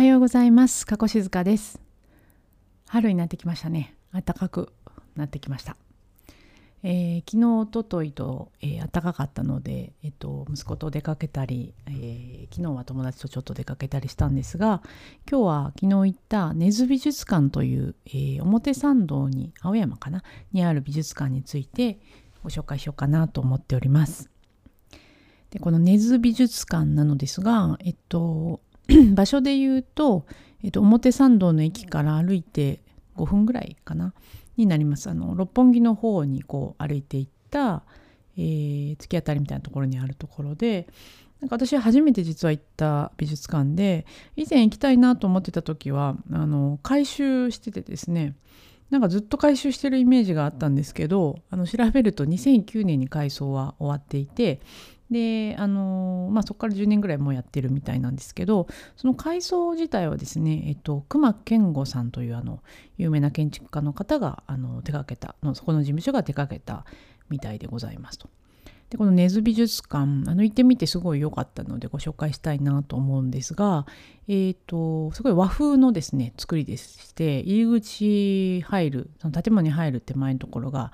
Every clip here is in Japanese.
はようございます。加古静香です。春になってきましたね。暖かくなってきました。えー、昨日おとといと、えー、暖かかったので、えっと、息子と出かけたり、えー、昨日は友達とちょっと出かけたりしたんですが今日は昨日行った根津美術館という、えー、表参道に青山かな？にある美術館についてご紹介しようかなと思っております。でこの根津美術館なのですが、えっと、場所で言うと、えっと、表参道の駅から歩いて5分ぐらいかなになります。あの六本木の方にこう歩いていった、えー、突き当たりみたいなところにあるところでなんか私初めて実は行った美術館で以前行きたいなと思ってた時はあの改修しててですねなんかずっと改修してるイメージがあったんですけどあの調べると2009年に改装は終わっていてであのまあ、そこから10年ぐらいもうやってるみたいなんですけどその改装自体はですね、えっと、隈研吾さんというあの有名な建築家の方があの手がけたのそこの事務所が手がけたみたいでございますと。でこの根津美術館あの行ってみてすごい良かったのでご紹介したいなと思うんですが、えーと、すごい和風のですね作りでして入り口入るその建物に入る手前のところが、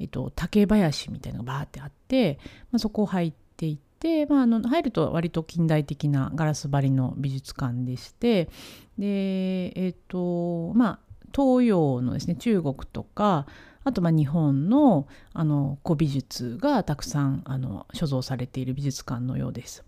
えーと、竹林みたいなのがバーってあって、まあ、そこを入ってって、まあ、あの入ると割と近代的なガラス張りの美術館でしてでえっ、ー、とまあ東洋のですね中国とかあとま日本のあの古美術がたくさんあの所蔵されている美術館のようです。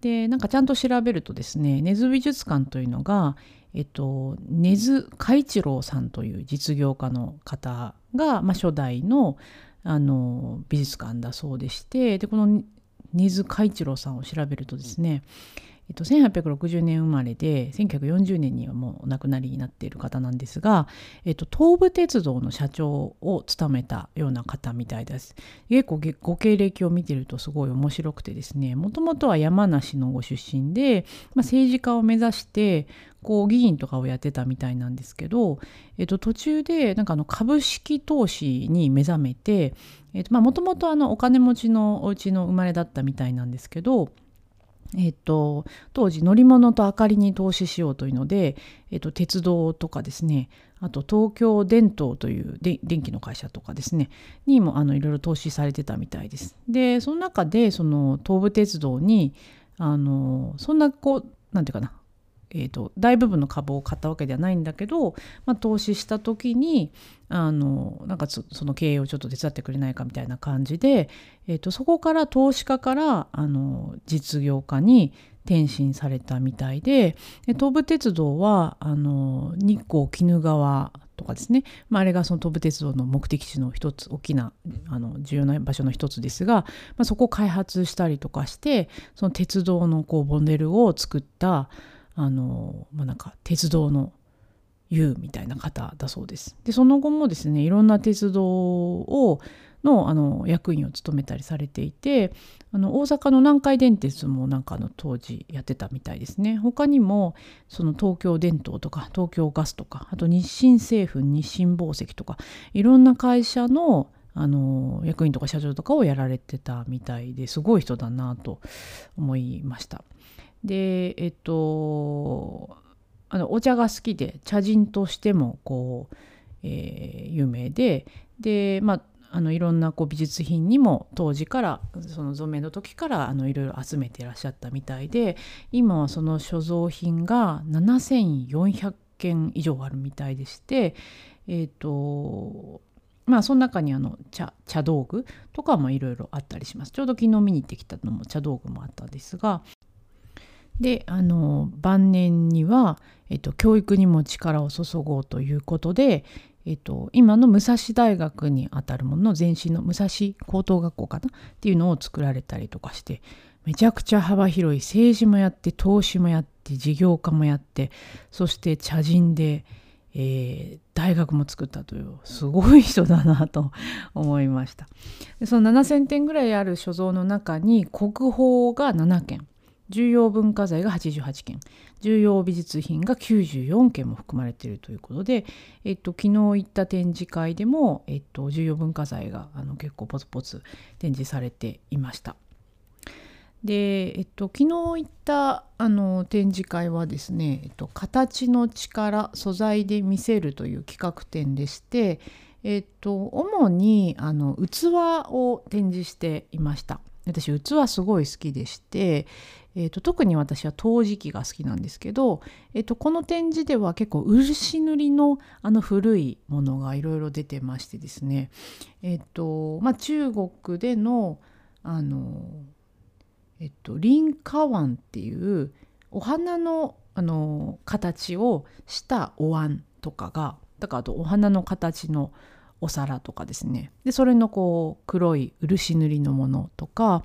でなんかちゃんと調べるとですね根津美術館というのが、えっと、根津海一郎さんという実業家の方が、まあ、初代のあの美術館だそうでしてでこの根津海一郎さんを調べるとですね、えっと、1860年生まれで1940年にはもうお亡くなりになっている方なんですが、えっと、東武鉄道の社長を務めたような方みたいです。結構ご経歴を見てるとすごい面白くてですねもともとは山梨のご出身で、まあ、政治家を目指してこう議員とかをやってたみたいなんですけど、えっと、途中でなんかあの株式投資に目覚めてもともとお金持ちのお家の生まれだったみたいなんですけどえっと、当時乗り物と明かりに投資しようというので、えっと、鉄道とかですねあと東京電灯という電気の会社とかですねにもあのいろいろ投資されてたみたいです。でその中でその東武鉄道にあのそんなこうなんていうかなえーと、大部分の株を買ったわけではないんだけど、まあ、投資した時にあのなんかその経営をちょっと手伝ってくれないかみたいな感じで、えーと、そこから投資家からあの実業家に転身されたみたいでで東武鉄道はあの日光鬼怒川とかですね、まあ、あれがその東武鉄道の目的地の一つ大きなあの重要な場所の一つですが、まあ、そこを開発したりとかしてその鉄道のこうモデルを作ったあの、まあ、なんか鉄道の U みたいな方だそうです。でその後もですねいろんな鉄道をのあの役員を務めたりされていてあの大阪の南海電鉄もなんかあの当時やってたみたいですね他にもその東京電灯とか東京ガスとかあと日清製粉日清紡績とかいろんな会社のあの役員とか社長とかをやられてたみたいですごい人だなと思いました。でえっとあのお茶が好きで茶人としてもこう、えー、有名ででまああのいろんなこう美術品にも当時からその染めの時からあのいろいろ集めていらっしゃったみたいで今はその所蔵品が7400件以上あるみたいでしてえっ、ー、とまあその中にあの茶茶道具とかもいろいろあったりします。ちょうど昨日見に行ってきたのも茶道具もあったんですがであの晩年には、えっと、教育にも力を注ごうということで、えっと、今の武蔵大学にあたるものの前身の武蔵高等学校かな？っていうのを作られたりとかしてめちゃくちゃ幅広い政治もやって投資もやって事業家もやってそして茶人で、えー、大学も作ったというすごい人だなと思いました。でその7,000点ぐらいある所蔵の中に国宝が7件。重要文化財が88件重要美術品が94件も含まれているということで、えっと、昨日行った展示会でも、えっと、重要文化財があの結構ポツポツ展示されていました。で、えっと、昨日行ったあの展示会はですね、えっと、形の力素材で見せるという企画展でして、えっと、主にあの器を展示していました。私器すごい好きでして、えーと、特に私は陶磁器が好きなんですけど、えーと、この展示では結構漆塗りのあの古いものがいろいろ出てましてですね、えーとまあ、中国でのあのえっと、林花碗っていうお花のあの形をしたお椀とかがだからあとお花の形のお皿とかですね。でそれのこう黒い漆塗りのものとか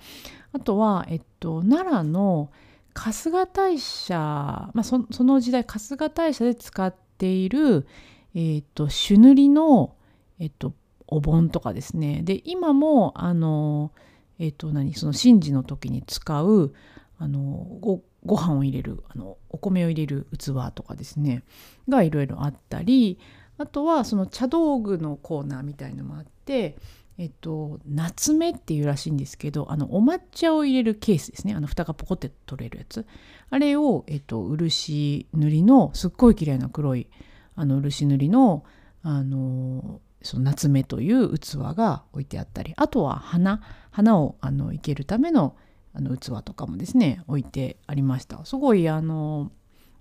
あとは、えっと、奈良の春日大社、まあ、その時代春日大社で使っている、えっと、朱塗りの、えっと、お盆とかですね。で今もあのえっ、と何その神事の時に使うあのごご飯を入れるあのお米を入れる器とかですね。がいろいろあったりあとはその茶道具のコーナーみたいのもあってえっと夏目っていうらしいんですけどあのお抹茶を入れるケースですね。あの蓋がポコって取れるやつ。あれを、えっと、漆塗りのすっごい綺麗な黒いあの漆塗りのあのその夏目という器が置いてあったりあとは花花をあの生けるためのあの器とかもですね置いてありました。すごいあの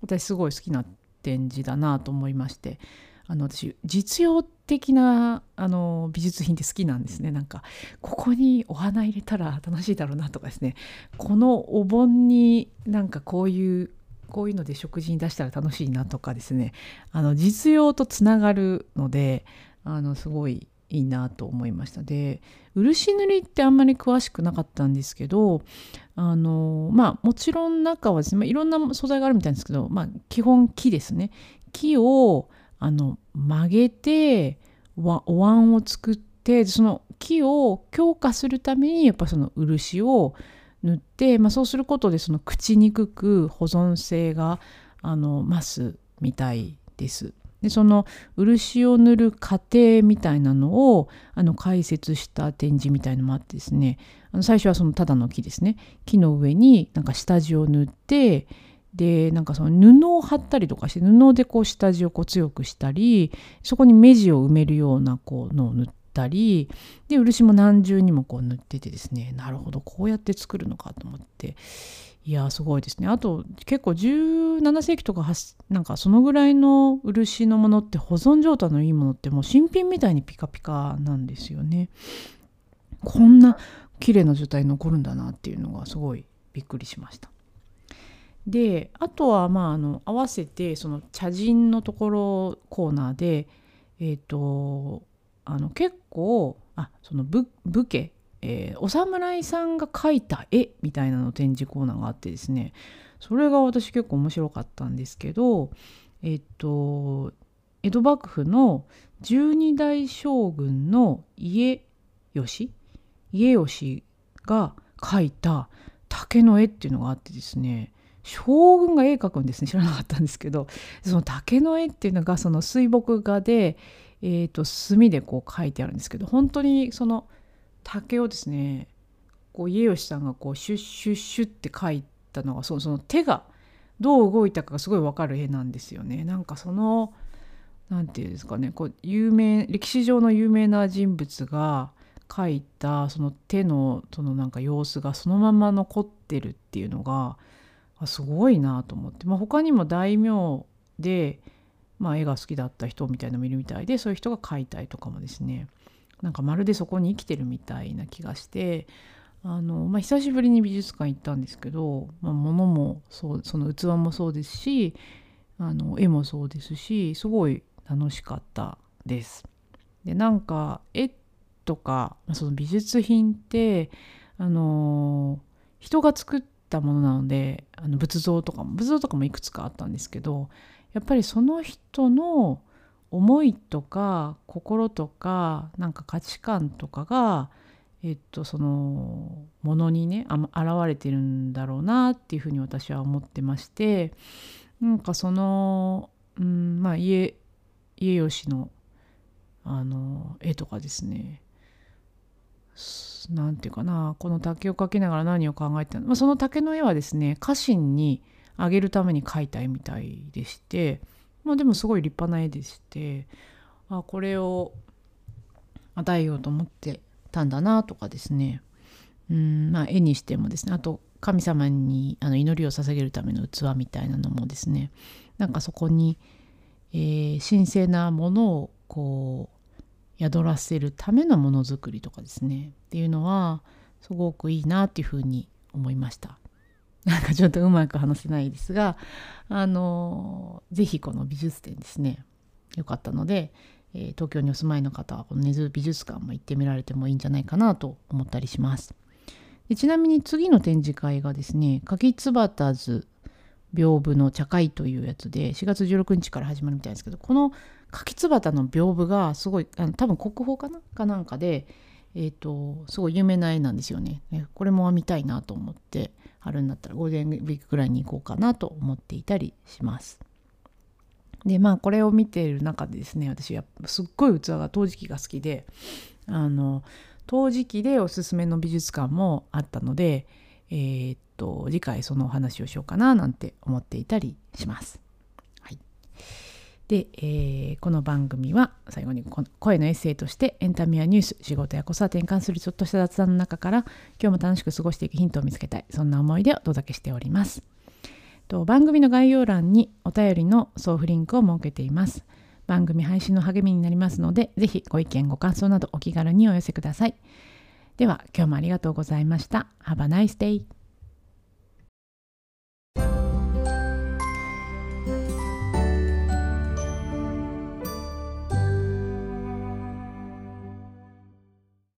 私すごい好きな展示だなと思いまして。あの私実用的なあの美術品って好きなんですね。なんかここにお花入れたら楽しいだろうなとかですね。このお盆になんかこういうこういうので食事に出したら楽しいなとかですね。あの実用とつながるのであのすごいいいなと思いました。で漆塗りってあんまり詳しくなかったんですけどあのまあもちろん中はですね、まあ、いろんな素材があるみたいですけど、まあ、基本木ですね。木をあの曲げてお椀を作ってその木を強化するためにやっぱその漆を塗って、まあ、そうすることでその朽ちにくく保存性があの増すみたいです。でその漆を塗る過程みたいなのをあの解説した展示みたいのもあってですねあの最初はそのただの木ですね木の上になんか下地を塗ってでなんかその布を貼ったりとかして布でこう下地をこう強くしたりそこに目地を埋めるようなこうのを塗ったりで漆も何重にもこう塗っててですねなるほどこうやって作るのかと思って。いやすごいですね。あと結構17世紀とかなんかそのぐらいの漆のものって保存状態のいいものってもう新品みたいにピカピカなんですよね。こんな綺麗な状態に残るんだなっていうのがすごいびっくりしました。であとはまああの合わせてその茶人のところコーナーでえっ、ー、とあの結構あその武家えー、お侍さんが描いた絵みたいなの展示コーナーがあってですねそれが私結構面白かったんですけどえっと江戸幕府の十二代将軍の家吉家吉が描いた竹の絵っていうのがあってですね将軍が絵描くんですね知らなかったんですけどその竹の絵っていうのがその水墨画で、えーと、墨でこう描いてあるんですけど本当にその竹をですねこう家吉さんがこうシュッシュッシュッって描いたのがそのその手がどう動いたかがすごい分かる絵なんですよね。なんかその何て言うんですかねこう有名歴史上の有名な人物が描いたその手のそのなんか様子がそのまま残ってるっていうのがあすごいなと思って、まあ、他にも大名で、まあ、絵が好きだった人みたいのもいるみたいでそういう人が描いたりとかもですねなんかまるでそこに生きてるみたいな気がしてあの、まあ、久しぶりに美術館行ったんですけど、まあ、物もそうその器もそうですしあの絵もそうですしすごい楽しかったです。でなんか絵とかその美術品ってあの人が作ったたものなのであの仏像とかも仏像とかもいくつかあったんですけどやっぱりその人の思いとか心とかなんか価値観とかがえっとそのものにね現れてるんだろうなっていうふうに私は思ってましてなんかその、うん、まあ家家吉のあの絵とかですね何て言うかなこの竹を描きながら何を考えてたの、まあ、その竹の絵はですね家臣にあげるために描いた絵みたいでしてまあでもすごい立派な絵でしてあこれを与えようと思ってたんだなとかですね。うんまあ絵にしてもですねあと神様にあの祈りを捧げるための器みたいなのもですねなんかそこに、えー、神聖なものをこう宿らせるためのものづくりとかですねっていうのはすごくいいなっていうふうに思いました。なんかちょっとうまく話せないですがあの是非この美術展ですねよかったので、えー、東京にお住まいの方はこの根津美術館も行ってみられてもいいんじゃないかなと思ったりします。でちなみに次の展示会がですね柿つばたず屏風の茶会というやつで4月16日から始まるみたいですけどこの柿つばたの屏風がすごいあの多分国宝かな？かなんかで、えーと、すごい有名な絵なんですよね。これも見たいなと思って春になったらゴールデンウィークぐらいに行こうかなと思っていたりします。でまあこれを見ている中でですね私やすっごい器が陶磁器が好きであの陶磁器でおすすめの美術館もあったので、えー、っと次回そのお話をしようかななんて思っていたりします。はい、で、えー、この番組は最後に声のエッセイとしてエンタメやニュース仕事や子育てに関するちょっとした雑談の中から今日も楽しく過ごしていくヒントを見つけたいそんな思いでお届けしております。と番組の概要欄にお便りの送付リンクを設けています。番組配信の励みになりますので、ぜひご意見、ご感想などお気軽にお寄せください。では、今日もありがとうございました。Have a nice day!